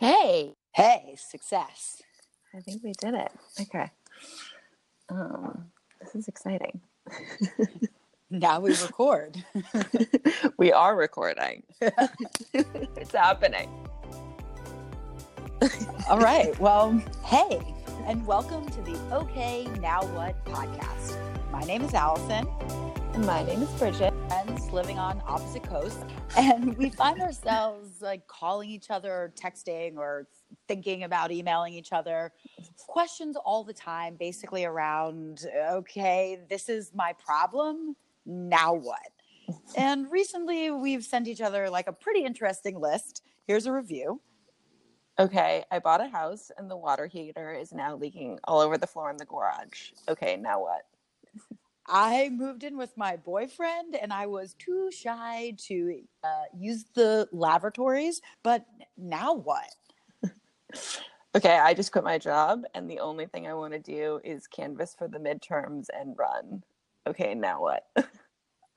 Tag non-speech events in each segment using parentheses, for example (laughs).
Hey, Hey, success. I think we did it. Okay. Um, this is exciting. Now we record. (laughs) we are recording. (laughs) it's happening. All right. Well, hey, and welcome to the Okay Now What podcast. My name is Allison, And my name is Bridget. friends living on opposite coasts, and we find ourselves like calling each other, or texting, or thinking about emailing each other questions all the time, basically around, okay, this is my problem. Now what? And recently we've sent each other like a pretty interesting list. Here's a review. Okay, I bought a house and the water heater is now leaking all over the floor in the garage. Okay, now what? I moved in with my boyfriend and I was too shy to uh, use the lavatories, but now what? Okay, I just quit my job and the only thing I want to do is canvas for the midterms and run. Okay, now what? (laughs)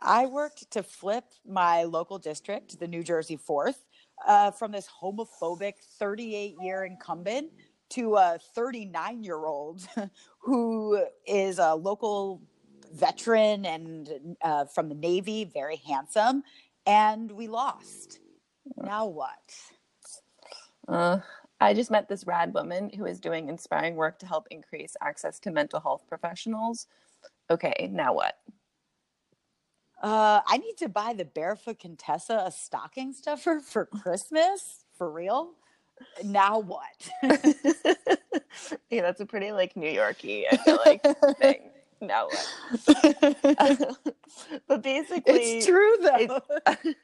I worked to flip my local district, the New Jersey 4th, uh, from this homophobic 38 year incumbent to a 39 year old (laughs) who is a local veteran and uh, from the Navy, very handsome. And we lost. Now what? Uh, I just met this rad woman who is doing inspiring work to help increase access to mental health professionals. Okay, now what? Uh, I need to buy the Barefoot Contessa a stocking stuffer for Christmas. For real? Now what? (laughs) yeah, that's a pretty like New Yorky, I feel like thing. Now what? (laughs) but basically, it's true though. it-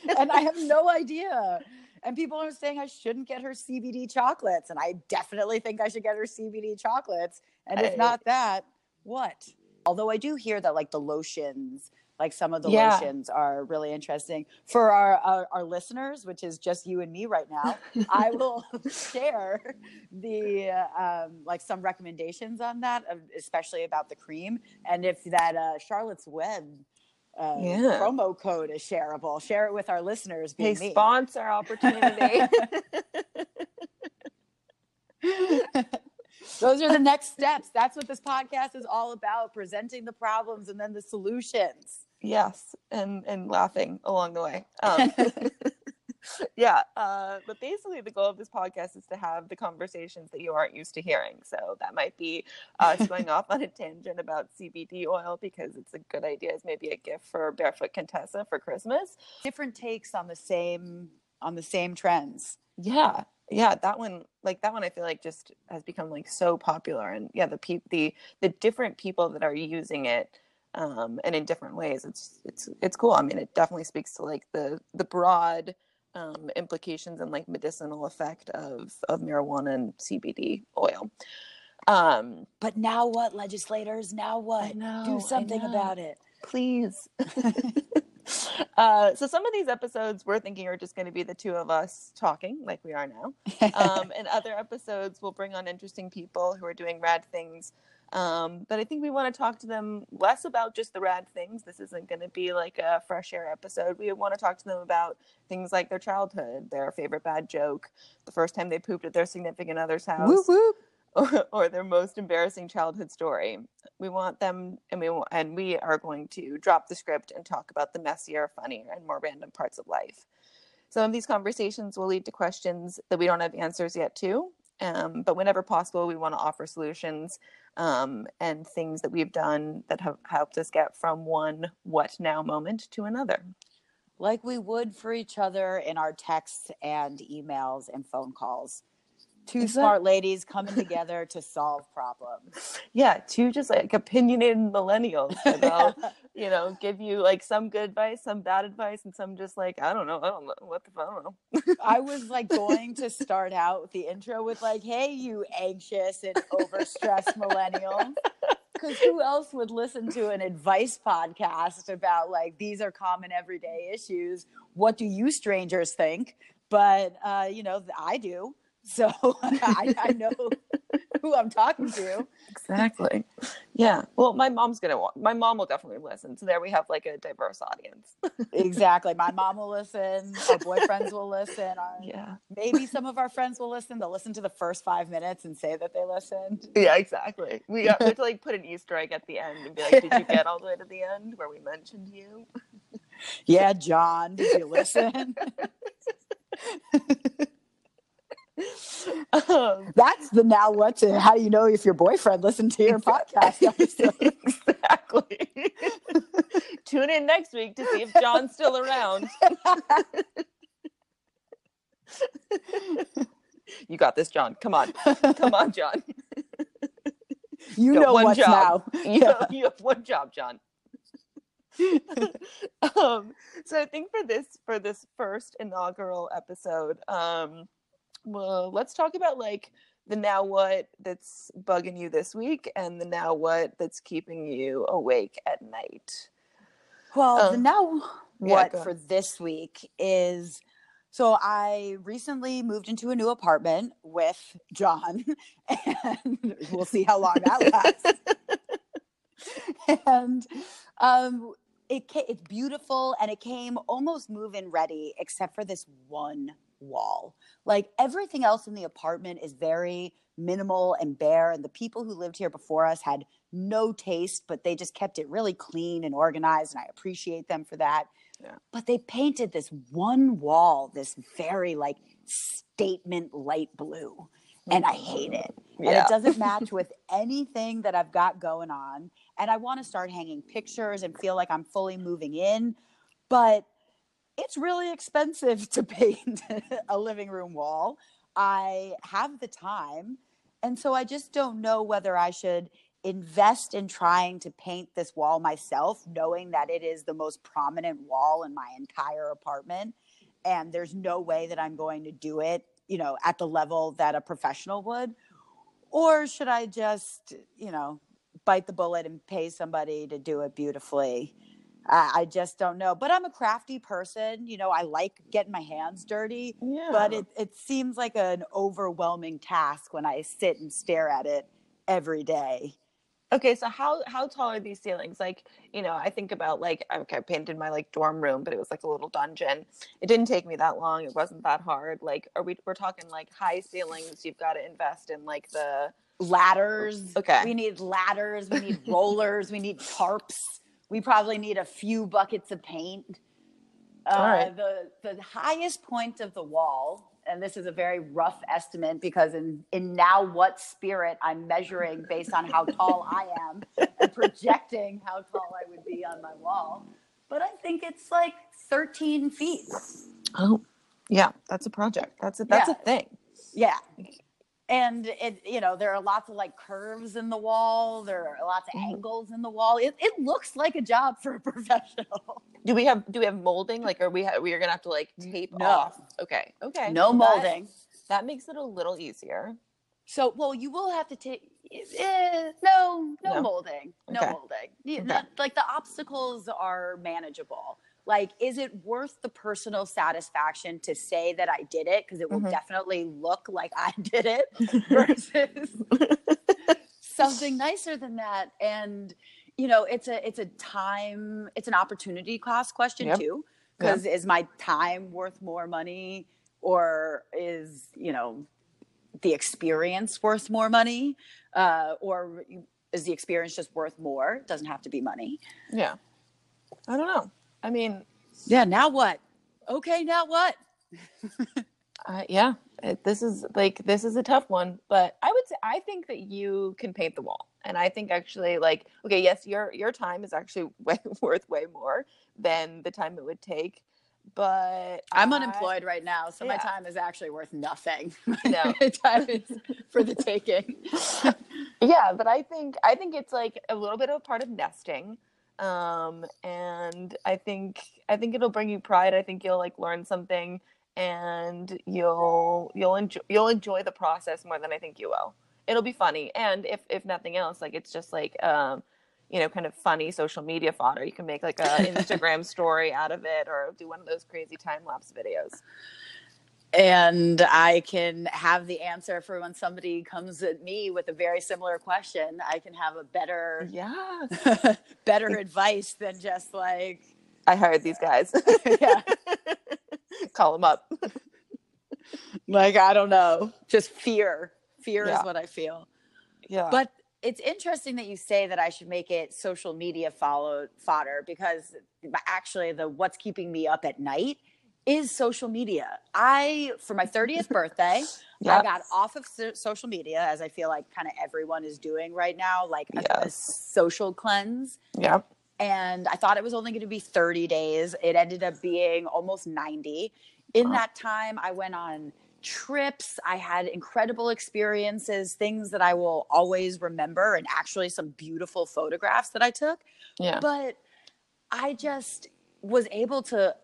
(laughs) and I have no idea. And people are saying I shouldn't get her CBD chocolates, and I definitely think I should get her CBD chocolates. And if I- not that, what? Although I do hear that like the lotions, like some of the Yeah. lotions are really interesting for our, our our listeners, which is just you and me right now. I (laughs) will (laughs) share the uh, um, like some recommendations on that, especially about the cream, and if that uh, Charlotte's Web uh, Yeah. promo code is shareable, share it with our listeners. hey, me. sponsor opportunity. (laughs) Those are the next steps. That's what this podcast is all about: presenting the problems and then the solutions. Yes, and and laughing along the way. Um, (laughs) (laughs) yeah, uh, but basically, the goal of this podcast is to have the conversations that you aren't used to hearing. So that might be us (laughs) going off on a tangent about CBD oil because it's a good idea as maybe a gift for Barefoot Contessa for Christmas. Different takes on the same on the same trends. Yeah, yeah, that one, like that one, I feel like just has become like so popular, and yeah, the pe- the the different people that are using it, um, and in different ways, it's it's it's cool. I mean, it definitely speaks to like the the broad um, implications and like medicinal effect of of marijuana and CBD oil. Um, But now what, legislators? Now what? know, Do something about it. please. (laughs) (laughs) uh, so some of these episodes we're thinking are just going to be the two of us talking, like we are now. (laughs) um, and other episodes we'll bring on interesting people who are doing rad things um, but i think we want to talk to them less about just the rad things this isn't going to be like a fresh air episode we want to talk to them about things like their childhood their favorite bad joke the first time they pooped at their significant other's house whoop whoop. (laughs) or, or their most embarrassing childhood story. We want them, and we and we are going to drop the script and talk about the messier, funnier, and more random parts of life. Some of these conversations will lead to questions that we don't have answers yet to, um, but whenever possible, we want to offer solutions um, and things that we've done that have helped us get from one what now moment to another. Like we would for each other in our texts and emails and phone calls. Two Is that- smart ladies coming together to solve problems. (laughs) Yeah, two just like opinionated millennials that'll, (laughs) you know, give you like some good advice, some bad advice, and some just like I don't know, I don't know what the I don't know. I was (laughs) like going to start out the intro with like, "Hey, you anxious and overstressed millennial," because who else would listen to an advice podcast about like these are common everyday issues? What do you strangers think? But uh, you know, I do. So (laughs) I, I know (laughs) who I'm talking to. Exactly. Yeah. Well, my mom's gonna. wa- My mom will definitely listen. So there we have like a diverse audience. Exactly. My mom will (laughs) listen. Our boyfriends will listen. Our, yeah. Maybe some of our friends will listen. They'll listen to the first five minutes and say that they listened. Yeah. Exactly. We got we have to like put an Easter egg at the end and be like, "Did you get all the way to the end where we mentioned you?" Yeah, John, did you listen? (laughs) Um, That's the now what to how do you know if your boyfriend listened to your podcast (laughs) episode? exactly. (laughs) Tune in next week to see if John's still around. you got this, John. Come on. Come on, John. You know one what's job. now. You, Yeah. you have one job, John. um, so I think for this for this first inaugural episode, um, well, let's talk about like the now what that's bugging you this week and the now what that's keeping you awake at night. Well, the Um, now what go for this week is so I recently moved into a new apartment with John, (laughs) and we'll see how long that lasts. (laughs) and um, it it's beautiful, and it came almost move-in ready, except for this one wall. Like everything else in the apartment is very minimal and bare, and the people who lived here before us had no taste, but they just kept it really clean and organized, and I appreciate them for that. Yeah. But they painted this one wall, this very like statement light blue, and I hate it. And it doesn't (laughs) match with anything that I've got going on. And I want to start hanging pictures and feel like I'm fully moving in, but it's really expensive to (laughs) paint a living room wall. I have the time. And so I just don't know whether I should invest in trying to paint this wall myself, knowing that it is the most prominent wall in my entire apartment. And there's no way that I'm going to do it, you know, at the level that a professional would. Or should I just, you know, bite the bullet and pay somebody to do it beautifully? I, I just don't know. But I'm a crafty person. You know, I like getting my hands dirty Yeah. but it, it seems like an overwhelming task when I sit and stare at it every day. Okay, so how how tall are these ceilings? Like, you know, I think about like okay, I painted my like dorm room, but it was like a little dungeon. It didn't take me that long. It wasn't that hard. Like, are we we're talking like high ceilings? You've got to invest in like the Ladders. Okay. We need ladders. We need rollers. We need tarps. We probably need a few buckets of paint. Uh, All right. The the highest point of the wall, and this is a very rough estimate because in in now what spirit I'm measuring based on how tall I am and projecting how tall I would be on my wall. But I think it's like 13 feet. oh yeah, that's a project. That's a that's Yeah. a thing. Yeah. And it, you know, there are lots of like curves in the wall. There are lots of Mhm. angles in the wall. It, it looks like a job for a (laughs) professional. Do we have do we have molding? Like, are we ha- we are gonna have to like tape No. off? Okay, okay. No Well, that- molding. That, makes it a little easier. So, well, you will have to take. Eh, no, no, No? molding. No Okay. molding. Okay. like the obstacles are manageable. Like, is it worth the personal satisfaction to say that I did it? Because it will Mhm. definitely look like I (laughs) did it (laughs) versus (laughs) something nicer than that. And you know, it's a it's a time, it's an opportunity cost question Yep. too. Because is my time worth more money, or is you know the experience worth more money, uh, or is the experience just worth more? It doesn't have to be money. Yeah, I don't know. I mean, Yeah. Now what? Okay. Now what? (laughs) Uh, yeah, it, this is like this is a tough one, but I would say I think that you can paint the wall, and I think actually like okay, yes, your your time is actually (laughs) way worth way more than the time it would take, but I'm I- unemployed right now, so my time is actually worth nothing. (laughs) No. My time is for the taking. yeah, but I think I think it's like a little bit of a part of nesting, um, and I think I think it'll bring you pride. I think you'll like learn something, and you'll you'll enjoy you'll enjoy the process more than I think you will. It'll be funny, and if if nothing else, like it's just like um, you know, kind of funny social media fodder. You can make like a (laughs) Instagram story out of it, or do one of those crazy time lapse videos. And I can have the answer for when somebody comes at me with a very similar question. I can have a better, yeah, (laughs) better advice than just like I hired these guys. (laughs) yeah, (laughs) call them up. like I don't know, just fear. Fear Yeah. is what I feel. Yeah, But it's interesting that you say that I should make it social media follow fodder because actually the what's keeping me up at night is social media. I for my 30th birthday, Yeah. (laughs) I got off of so- social media as I feel like kind of everyone is doing right now, like a, a social cleanse. yeah, And I thought it was only going to be 30 days. It ended up being almost 90. In Wow. that time, I went on trips. I had incredible experiences, things that I will always remember, and actually some beautiful photographs that I took. yeah, But I just was able to,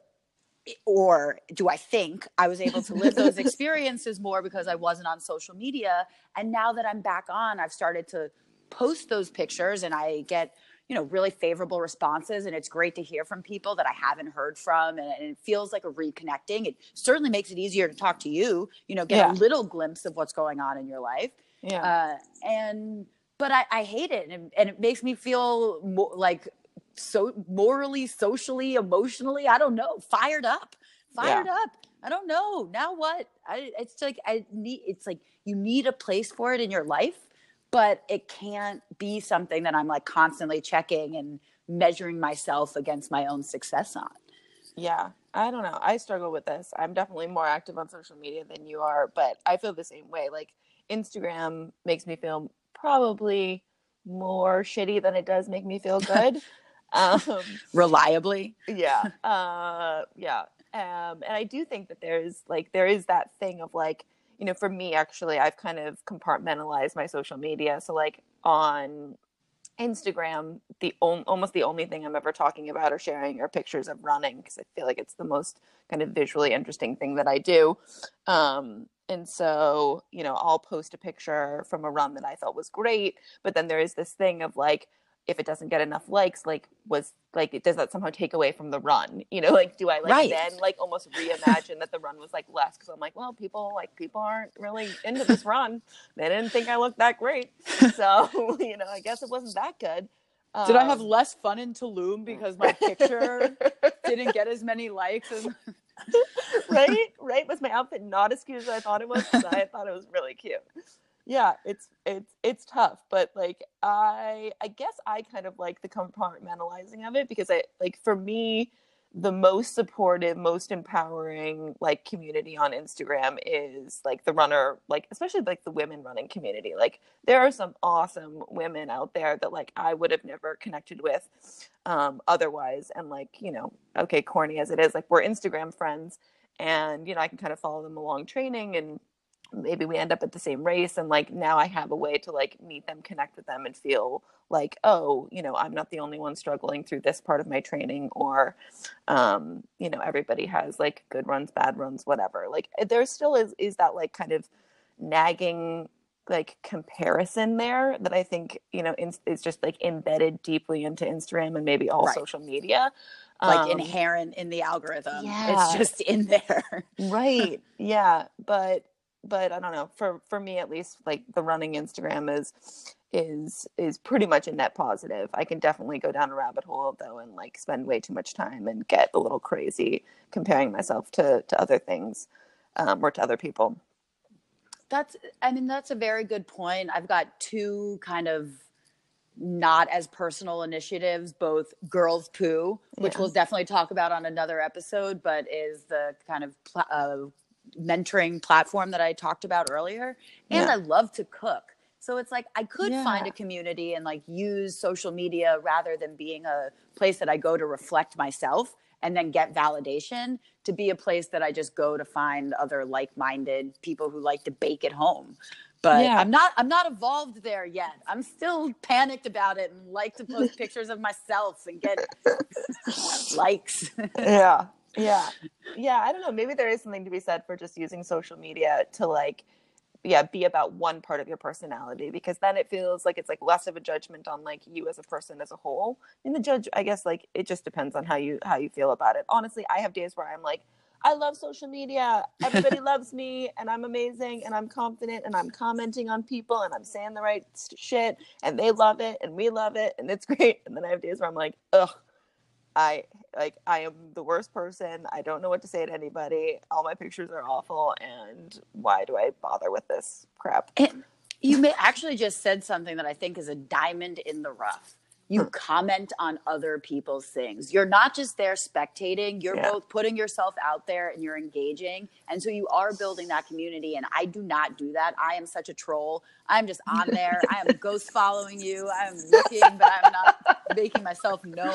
or do I think I was able to live those (laughs) experiences more because I wasn't on social media. And now that I'm back on, I've started to post those pictures and I get, you know, really favorable responses. And it's great to hear from people that I haven't heard from. And, and it feels like a reconnecting. It certainly makes it easier to talk to you, you know, get Yeah. a little glimpse of what's going on in your life yeah, uh, and but I, I hate it and, and it makes me feel mo- like so morally socially emotionally i don't know fired up fired up i don't know now what I, it's like i need it's like you need a place for it in your life but it can't be something that i'm like constantly checking and measuring myself against my own success on yeah. I don't know. I struggle with this. I'm definitely more active on social media than you are, but I feel the same way. Like Instagram makes me feel probably more shitty than it does make me feel good. Um, (laughs) reliably? yeah (laughs) uh yeah um and i do think that there's like there is that thing of like you know for me actually i've kind of compartmentalized my social media so like on instagram the on, almost the only thing i'm ever talking about or sharing are pictures of running because i feel like it's the most kind of visually interesting thing that i do um and so you know i'll post a picture from a run that i thought was great but then there is this thing of like if it doesn't get enough likes like was like does that somehow take away from the run? (laughs) You know like do i like Right. then like almost reimagine that the run was like less? Because i'm like well people like people aren't really into this run. They didn't think i looked that great. (laughs) So (laughs) you know i guess it wasn't that good. Did i have Um, less fun in tulum because my picture didn't get as many likes as right? Right? Was my outfit not as cute as i thought it was? I thought it was really cute yeah it's it's it's tough but like i i guess i kind of like the compartmentalizing of it because i like for me the most supportive most empowering like community on instagram is like the runner like especially like the women running community. Like there are some awesome women out there that like i would have never connected with um otherwise. And like you know okay corny as it is like we're instagram friends and you know i can kind of follow them along training and maybe we end up at the same race and like now i have a way to like meet them connect with them and feel like oh you know i'm not the only one struggling through this part of my training or um you know everybody has like good runs bad runs whatever like there still is is that like kind of nagging like comparison there that i think you know in, is just like embedded deeply into instagram and maybe all Right. social media like Um, inherent in the algorithm. yeah. It's just (laughs) in there. right yeah but but i don't know for for me at least like the running instagram is is is pretty much a net positive i can definitely go down a rabbit hole though and like spend way too much time and get a little crazy comparing myself to to other things um, or to other people That's I mean that's a very good point. I've got two kind of not as personal initiatives, both Girls Poo, which Yeah. we'll definitely talk about on another episode, but is the kind of pl- uh, mentoring platform that I talked about earlier. And Yeah. I love to cook. So it's like I could find a community and like use social media rather than being a place that I go to reflect myself and then get validation to be a place that I just go to find other like-minded people who like to bake at home. But Yeah. I'm not I'm not evolved there yet. I'm still panicked about it and like to post pictures of myself and get (laughs) likes. (laughs) yeah yeah yeah i don't know maybe there is something to be said for just using social media to like yeah be about one part of your personality because then it feels like it's like less of a judgment on like you as a person as a whole and the judge i guess like it just depends on how you how you feel about it honestly i have days where i'm like I love social media. Everybody (laughs) loves me and I'm amazing and I'm confident and I'm commenting on people and I'm saying the right shit and they love it and we love it and it's (laughs) great. And then I have days where I'm like, ugh, I like I am the worst person. I don't know what to say to anybody. All my pictures are awful and why do I bother with this crap? And you may actually just said something that I think is a diamond in the rough you hmm. comment on other people's things. You're not just there spectating, you're yeah. both putting yourself out there and you're engaging. And so you are building that community. And I do not do that. I am such a troll. I'm just on there. I am ghost following you. I'm looking, but I'm not (laughs) making myself known.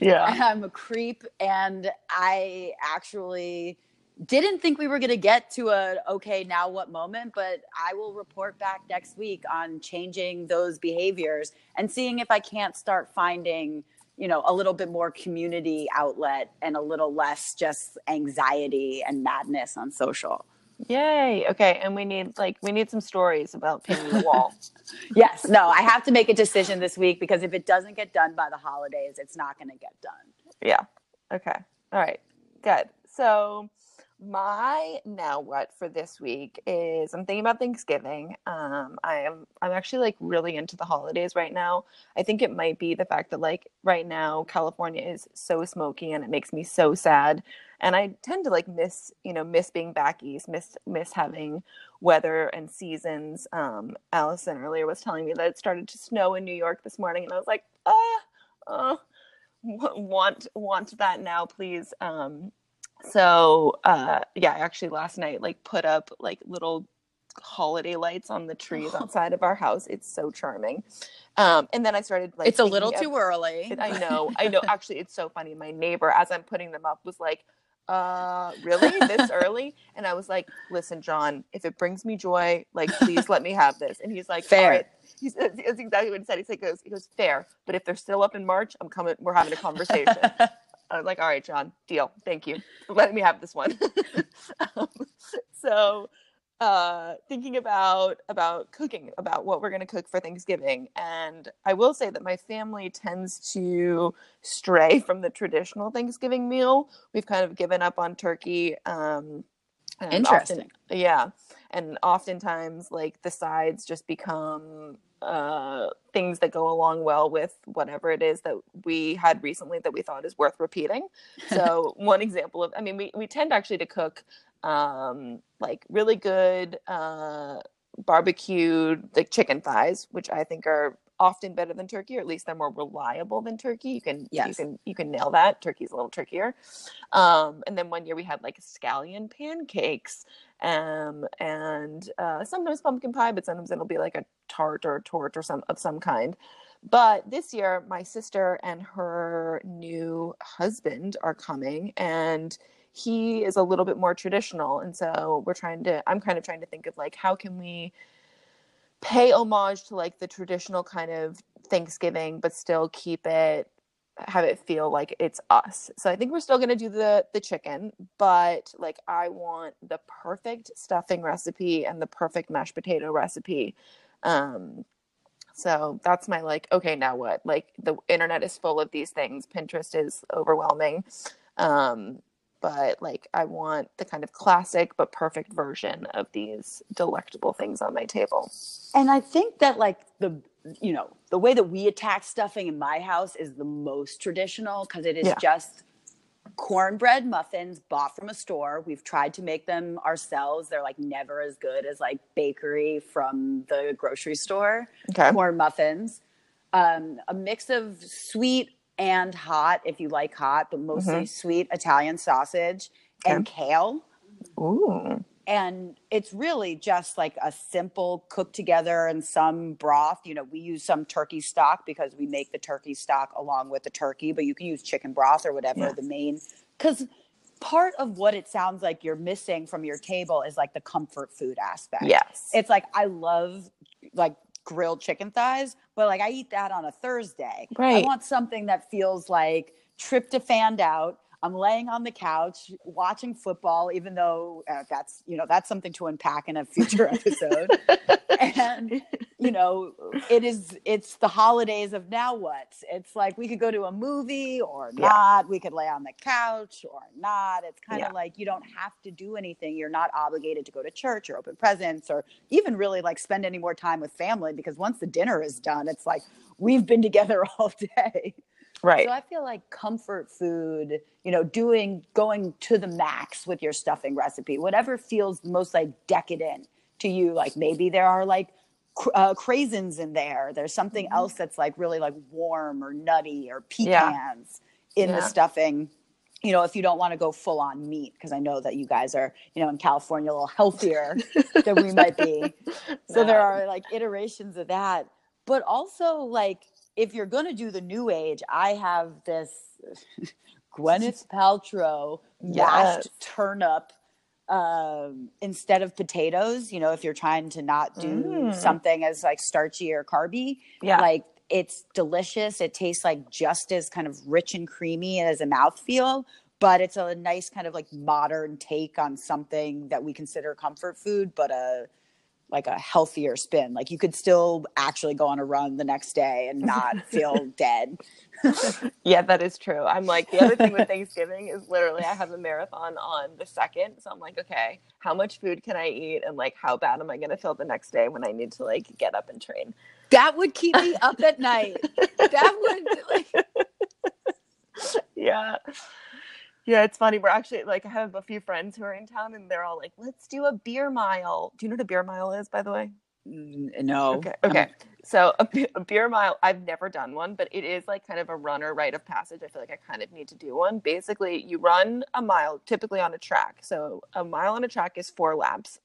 Yeah. (laughs) I'm a creep. And I actually didn't think we were going to get to a okay now what moment but i will report back next week on changing those behaviors and seeing if i can't start finding you know a little bit more community outlet and a little less just anxiety and madness on social yay. Okay and we need like we need some stories about painting the wall. (laughs) Yes. No i have to make a decision this week because if it doesn't get done by the holidays it's not going to get done. Yeah. Okay. All right. Good. So my now what for this week is I'm thinking about Thanksgiving. Um, I am I'm actually like really into the holidays right now. I think it might be the fact that like right now California is so smoky and it makes me so sad. And I tend to like miss, you know, miss being back east, miss miss having weather and seasons. Um, Allison earlier was telling me that it started to snow in New York this morning, and I was like, ah, oh, want want that now, please. Um, so uh yeah I actually last night like put up like little holiday lights on the trees (laughs) outside of our house. It's so charming. Um and then i started like it's a little too early. i know i know. (laughs) Actually it's so funny. My neighbor as i'm putting them up was like uh really? This early? And i was like listen john if it brings me joy like please let me have this. And he's like fair. right. he's that's exactly what he said. He said goes he goes fair. But if they're still up in march i'm coming we're having a conversation (laughs) I was like, all right, John, deal. Thank you for letting me have this one. (laughs) um, so uh thinking about about cooking about what we're going to cook for thanksgiving and i will say that my family tends to stray from the traditional thanksgiving meal we've kind of given up on turkey um interesting often, yeah and oftentimes like the sides just become uh, things that go along well with whatever it is that we had recently that we thought is worth repeating. (laughs) So one example of, I mean, we, we tend actually to cook um, like really good uh, barbecued like chicken thighs, which I think are often better than turkey, or at least they're more reliable than turkey. You can yes. you can you can nail that. Turkey's a little trickier. Um, and then one year we had like scallion pancakes, um, and uh, sometimes pumpkin pie, but sometimes it'll be like a tart or a tort or some of some kind. But this year, my sister and her new husband are coming, and he is a little bit more traditional. And so we're trying to, I'm kind of trying to think of like, how can we pay homage to like the traditional kind of Thanksgiving, but still keep it have it feel like it's us. So I think we're still going to do the the chicken, but like I want the perfect stuffing recipe and the perfect mashed potato recipe. Um so that's my like okay, now what? Like the internet is full of these things. Pinterest is overwhelming. Um but like I want the kind of classic but perfect version of these delectable things on my table. And I think that like the you know, the way that we attack stuffing in my house is the most traditional because it is yeah. just cornbread muffins bought from a store. We've tried to make them ourselves. They're like never as good as like bakery from the grocery store. Okay. Corn muffins. Um, a mix of sweet and hot, if you like hot, but mostly mm-hmm. sweet Italian sausage okay. and kale. Ooh and it's really just like a simple cook together and some broth you know we use some turkey stock because we make the turkey stock along with the turkey but you can use chicken broth or whatever yes. the main because part of what it sounds like you're missing from your table is like the comfort food aspect yes it's like i love like grilled chicken thighs but like i eat that on a thursday. Right. i want something that feels like tryptophan out I'm laying on the couch watching football, even though uh, that's you know that's something to unpack in a future (laughs) episode. and you know, it is it's the holidays of now what? It's like we could go to a movie or Yeah. not. We could lay on the couch or not. It's kind of Yeah. like you don't have to do anything. You're not obligated to go to church or open presents or even really like spend any more time with family because once the dinner is done, it's like we've been together (laughs) all day. Right. So I feel like comfort food, you know, doing going to the max with your stuffing recipe, whatever feels most like decadent to you. Like maybe there are like uh, craisins in there. There's something else that's like really like warm or nutty or Yeah. pecans in the stuffing. You know, if you don't want to go full on meat, because I know that you guys are, you know, in California a little healthier than we might be. (laughs) So there are like iterations of that. But also like if you're gonna do the new age, I have this (laughs) Gwyneth (laughs) Paltrow mashed Yes. turnip um instead of potatoes you know if you're trying to not do Mm. something as like starchy or carby Yeah. like it's delicious it tastes like just as kind of rich and creamy as a mouthfeel but it's a nice kind of like modern take on something that we consider comfort food but a like a healthier spin like you could still actually go on a run the next day and not (laughs) feel dead Yeah, that is true. I'm like the other thing with (laughs) Thanksgiving is literally I have a marathon on the second, so I'm like, okay, how much food can I eat, and like how bad am I going to feel the next day when I need to like get up and train? that would keep me up at night that would like (laughs) yeah. Yeah, it's funny. We're actually like I have a few friends who are in town, and they're all like, "Let's do a beer mile." Do you know what a beer mile is, by the way? No Okay. Okay. Um, so a, a beer mile, I've never done one, but it is like kind of a runner rite of passage. I feel like I kind of need to do one. Basically, you run a mile, typically on a track. So a mile on a track is four laps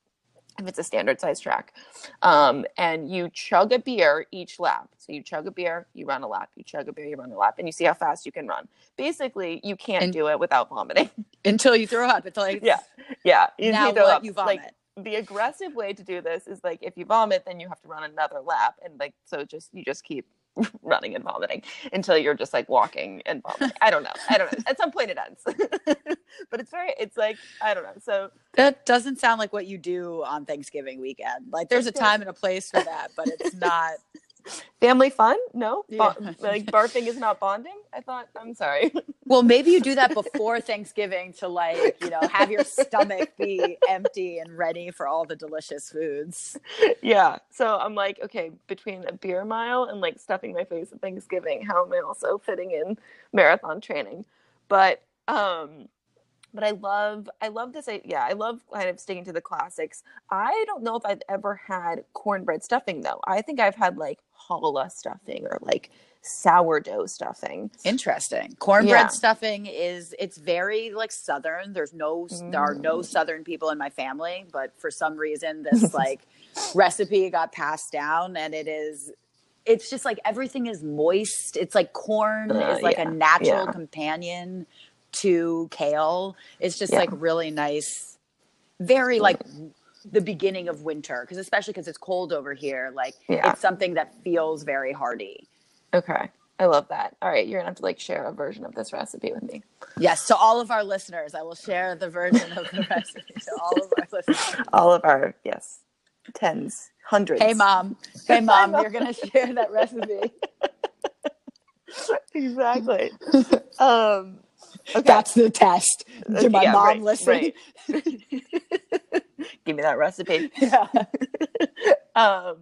if it's a standard size track. Um, and you chug a beer each lap. So you chug a beer, you run a lap, you chug a beer, you run a lap, and you see how fast you can run. Basically, you can't And- do it without vomiting. (laughs) until you throw up it's like yeah. Yeah. You now throw what up. you Like, vomit the aggressive way to do this is like if you vomit then you have to run another lap and like so just you just keep (laughs) running and vomiting until you're just like walking and vomiting. I don't know. I don't know. At some point it ends. (laughs) But it's very it's like i don't know. So That doesn't sound like what you do on Thanksgiving weekend. Like there's a time and a place for that, but it's not. (laughs) family fun? No. Yeah. like barfing is not bonding i thought? I'm sorry. (laughs) Well, maybe you do that before Thanksgiving to like, you know, have your stomach be empty and ready for all the delicious foods. yeah. So i'm like okay between a beer mile and like stuffing my face at thanksgiving how am i also fitting in marathon training? But um but i love i love this I, yeah i love kind of sticking to the classics i don't know if i've ever had cornbread stuffing though i think i've had like challah stuffing or like sourdough stuffing Interesting. Cornbread Yeah. stuffing is it's very like southern. There's no there are no Mm. southern people in my family, but for some reason this like (laughs) recipe got passed down and it is it's just like everything is moist. It's like corn Uh, is like yeah, a natural yeah. companion to kale. It's just Yeah. like really nice very like the beginning of winter because especially because it's cold over here like Yeah. it's something that feels very hearty okay i love that all right you're gonna have to like share a version of this recipe with me Yes, to all of our listeners, I will share the version of the recipe to all of our listeners. (laughs) all of our yes tens hundreds Hey, mom. Hey, (laughs) mom, Mom. you're to share that recipe. (laughs) exactly um okay That's the test. Uh, Did my yeah, mom right, listen? right. (laughs) give me that recipe (laughs) Yeah. (laughs) um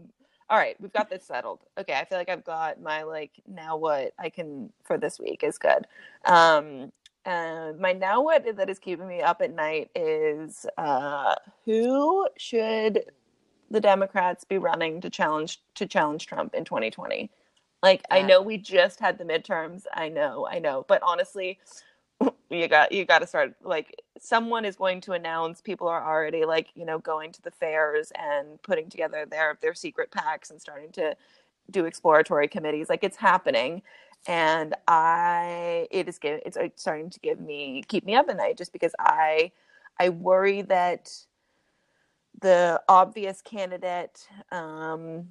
all right we've got this settled okay i feel like i've got my like now what i can for this week is good um uh, my now what that is keeping me up at night is uh who should the democrats be running to challenge to challenge trump in 2020 like i know we just had the midterms i know i know but honestly (laughs) you got you got to start like someone is going to announce people are already like you know going to the fairs and putting together their their secret packs and starting to do exploratory committees like it's happening. And i it is give, it's starting to give me keep me up at night just because i i worry that the obvious candidate um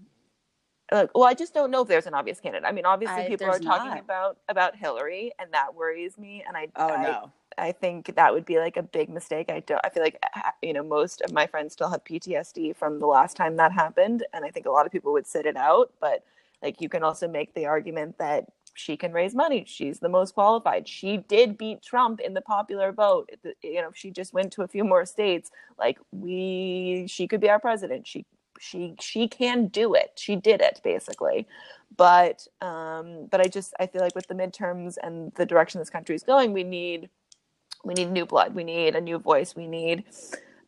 uh, well i just don't know if there's an obvious candidate i mean obviously I- people are talking not. about about hillary and that worries me and i Oh, I, no. I think that would be like a big mistake. I don't. I feel like you know most of my friends still have PTSD from the last time that happened, and I think a lot of people would sit it out. But like you can also make the argument that she can raise money. She's the most qualified. She did beat Trump in the popular vote. You know, if she just went to a few more states, like we, she could be our president. She she she can do it. She did it basically. But um, but I just I feel like with the midterms and the direction this country is going, we need we need new blood. We need a new voice. We need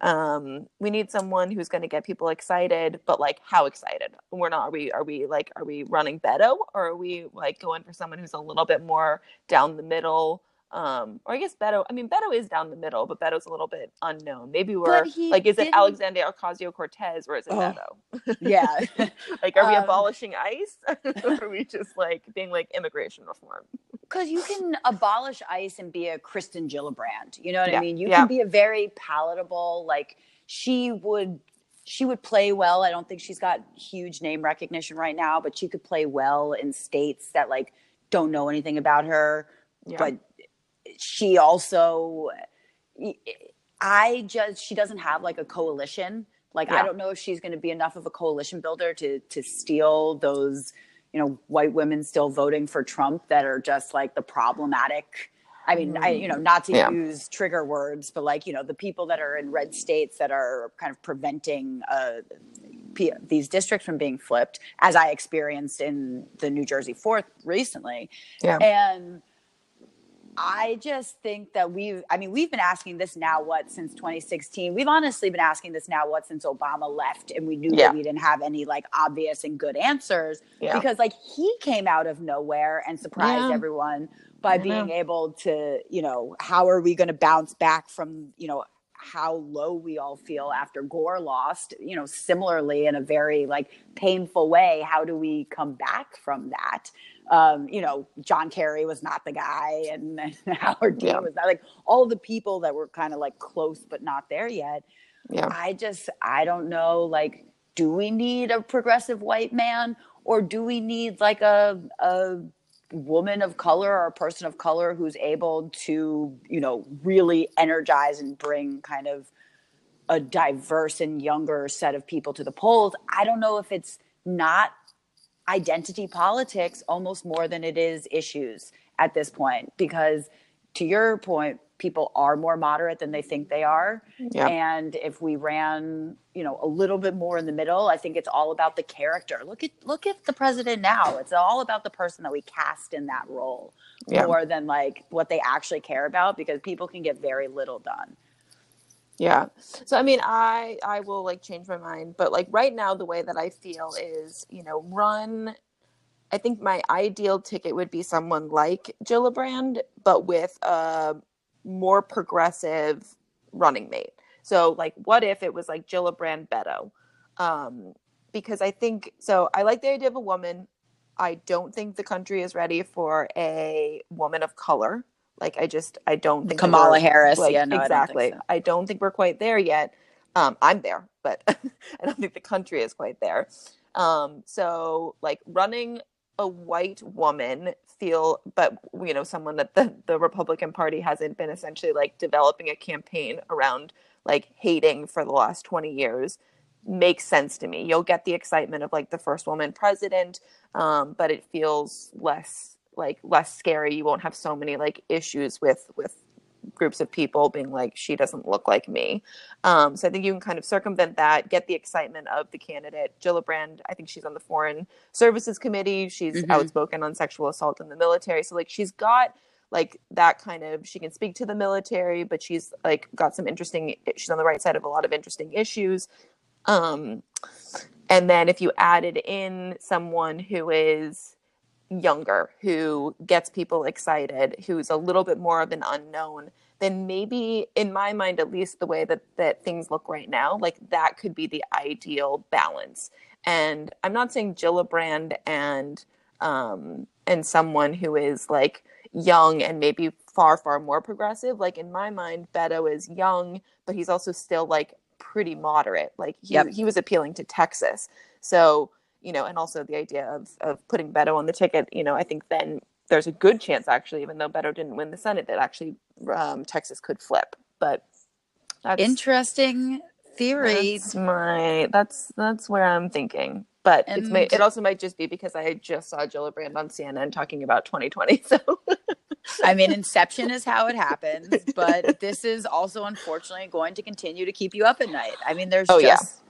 um we need someone who's going to get people excited but like how excited we're not are we are we like are we running beto or are we like going for someone who's a little bit more down the middle um or i guess beto i mean beto is down the middle but beto's a little bit unknown maybe we're like is it alexandria ocasio-cortez or is it oh, beto yeah (laughs) like are we um, abolishing ice (laughs) or are we just like being like immigration reform because you can abolish ice and be a kirsten gillibrand you know what yeah. i mean you yeah. can be a very palatable like she would she would play well i don't think she's got huge name recognition right now but she could play well in states that like don't know anything about her yeah. but she also i just she doesn't have like a coalition like yeah. i don't know if she's going to be enough of a coalition builder to to steal those you know white women still voting for trump that are just like the problematic I mean, I you know, not to yeah. use trigger words, but like you know, the people that are in red states that are kind of preventing uh, P- these districts from being flipped, as I experienced in the New Jersey Fourth recently, yeah. and I just think that we've, I mean, we've been asking this now, what, since 2016? We've honestly been asking this now, what, since Obama left and we knew yeah. that we didn't have any like obvious and good answers yeah. because like he came out of nowhere and surprised yeah. everyone by being able to, you know, how are we going to bounce back from, you know, how low we all feel after Gore lost, you know, similarly in a very like painful way. How do we come back from that? Um, you know, John Kerry was not the guy, and, (laughs) and Howard Dean yeah. was not like all the people that were kind of like close but not there yet. Yeah. I just, I don't know. Like, do we need a progressive white man, or do we need like a a woman of color or a person of color who's able to, you know, really energize and bring kind of a diverse and younger set of people to the polls? I don't know if it's not identity politics almost more than it is issues at this point because to your point people are more moderate than they think they are. And if we ran you know a little bit more in the middle i think it's all about the character. Look at look at the president now. It's all about the person that we cast in that role yep. more than like what they actually care about because people can get very little done yeah. So I mean, I I will like change my mind, but like right now the way that I feel is, you know, run I think my ideal ticket would be someone like Gillibrand, but with a more progressive running mate. So like what if it was like Gillibrand Beto? Um, because I think so I like the idea of a woman. I don't think the country is ready for a woman of color. Like I just I don't think Kamala Harris. Like, yeah, no, exactly. I don't, so. I don't think we're quite there yet. Um, I'm there, but (laughs) I don't think the country is quite there. Um, so like running a white woman feel but you know someone that the, the republican party hasn't been essentially like developing a campaign around like hating for the last 20 years makes sense to me you'll get the excitement of like the first woman president um, but it feels less like less scary. You won't have so many like issues with with groups of people being like she doesn't look like me. Um, so i think you can kind of circumvent that get the excitement of the candidate. Gillibrand i think she's on the foreign services committee. She's mm-hmm. outspoken on sexual assault in the military. So like she's got like that kind of she can speak to the military but she's like got some interesting she's on the right side of a lot of interesting issues. Um and then if you added in someone who is younger who gets people excited who's a little bit more of an unknown then maybe in my mind at least the way that that things look right now like that could be the ideal balance. And i'm not saying gillibrand and um and someone who is like young and maybe far far more progressive like in my mind beto is young but he's also still like pretty moderate. Like he, yep. he was appealing to texas. So you know, and also the idea of of putting Beto on the ticket, you know, I think then there's a good chance actually, even though Beto didn't win the Senate, that actually um, Texas could flip. But that's interesting theory. That's my that's that's where I'm thinking. But and, it's may, it also might just be because I just saw Gillibrand on CNN talking about 2020. (laughs) So I mean, Inception is how it happens, but this is also unfortunately going to continue to keep you up at night. I mean, there's oh, just yeah.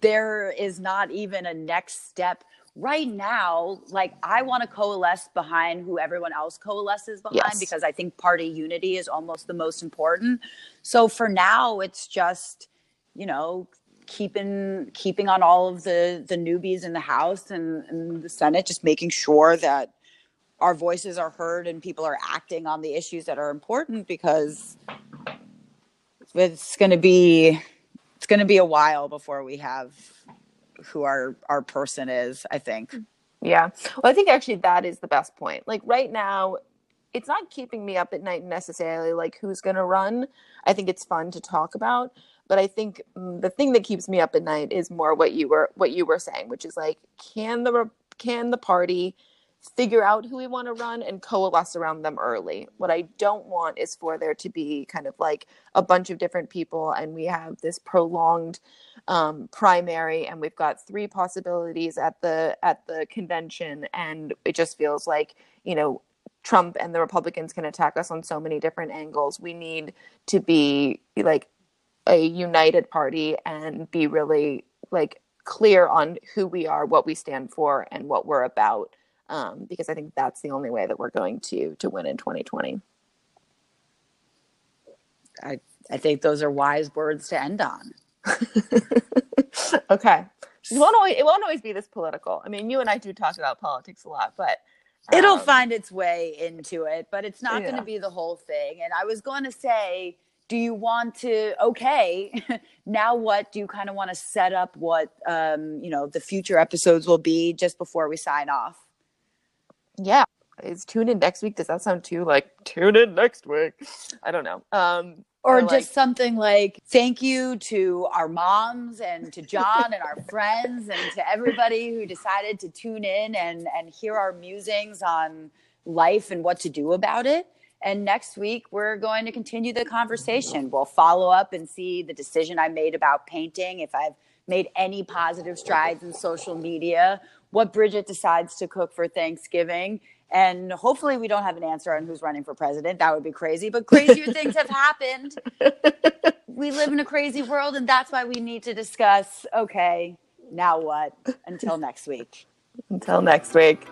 There is not even a next step right now, like I want to coalesce behind who everyone else coalesces behind yes. because I think party unity is almost the most important. So for now, it's just, you know, keeping keeping on all of the the newbies in the House and, and the Senate, just making sure that our voices are heard and people are acting on the issues that are important because it's going to be it's going to be a while before we have who our our person is i think. Yeah. Well i think actually that is the best point. Like right now it's not keeping me up at night necessarily like who's going to run. I think it's fun to talk about but i think mm, the thing that keeps me up at night is more what you were what you were saying which is like can the can the party figure out who we want to run and coalesce around them early. What I don't want is for there to be kind of like a bunch of different people and we have this prolonged um, primary and we've got three possibilities at the at the convention and it just feels like you know Trump and the Republicans can attack us on so many different angles. We need to be like a united party and be really like clear on who we are, what we stand for, and what we're about um, because I think that's the only way that we're going to to win in 2020. I I think those are wise words to end on. (laughs) okay, it won't, always, it won't always be this political. I mean, you and I do talk about politics a lot, but um, it'll find its way into it. But it's not yeah. going to be the whole thing. And I was going to say do you want to okay (laughs) now what do you kind of want to set up what um you know the future episodes will be just before we sign off yeah is tune in next week. Does that sound too like tune in next week? I don't know. Um or, or just like, something like thank you to our moms and to john and our (laughs) friends and to everybody who decided to tune in and and hear our musings on life and what to do about it. And next week we're going to continue the conversation. We'll follow up and see the decision i made about painting if i've made any positive strides in social media what Bridget decides to cook for Thanksgiving. And hopefully, we don't have an answer on who's running for president. That would be crazy, but crazier (laughs) things have happened. We live in a crazy world, and that's why we need to discuss okay, now what? Until next week. Until next week.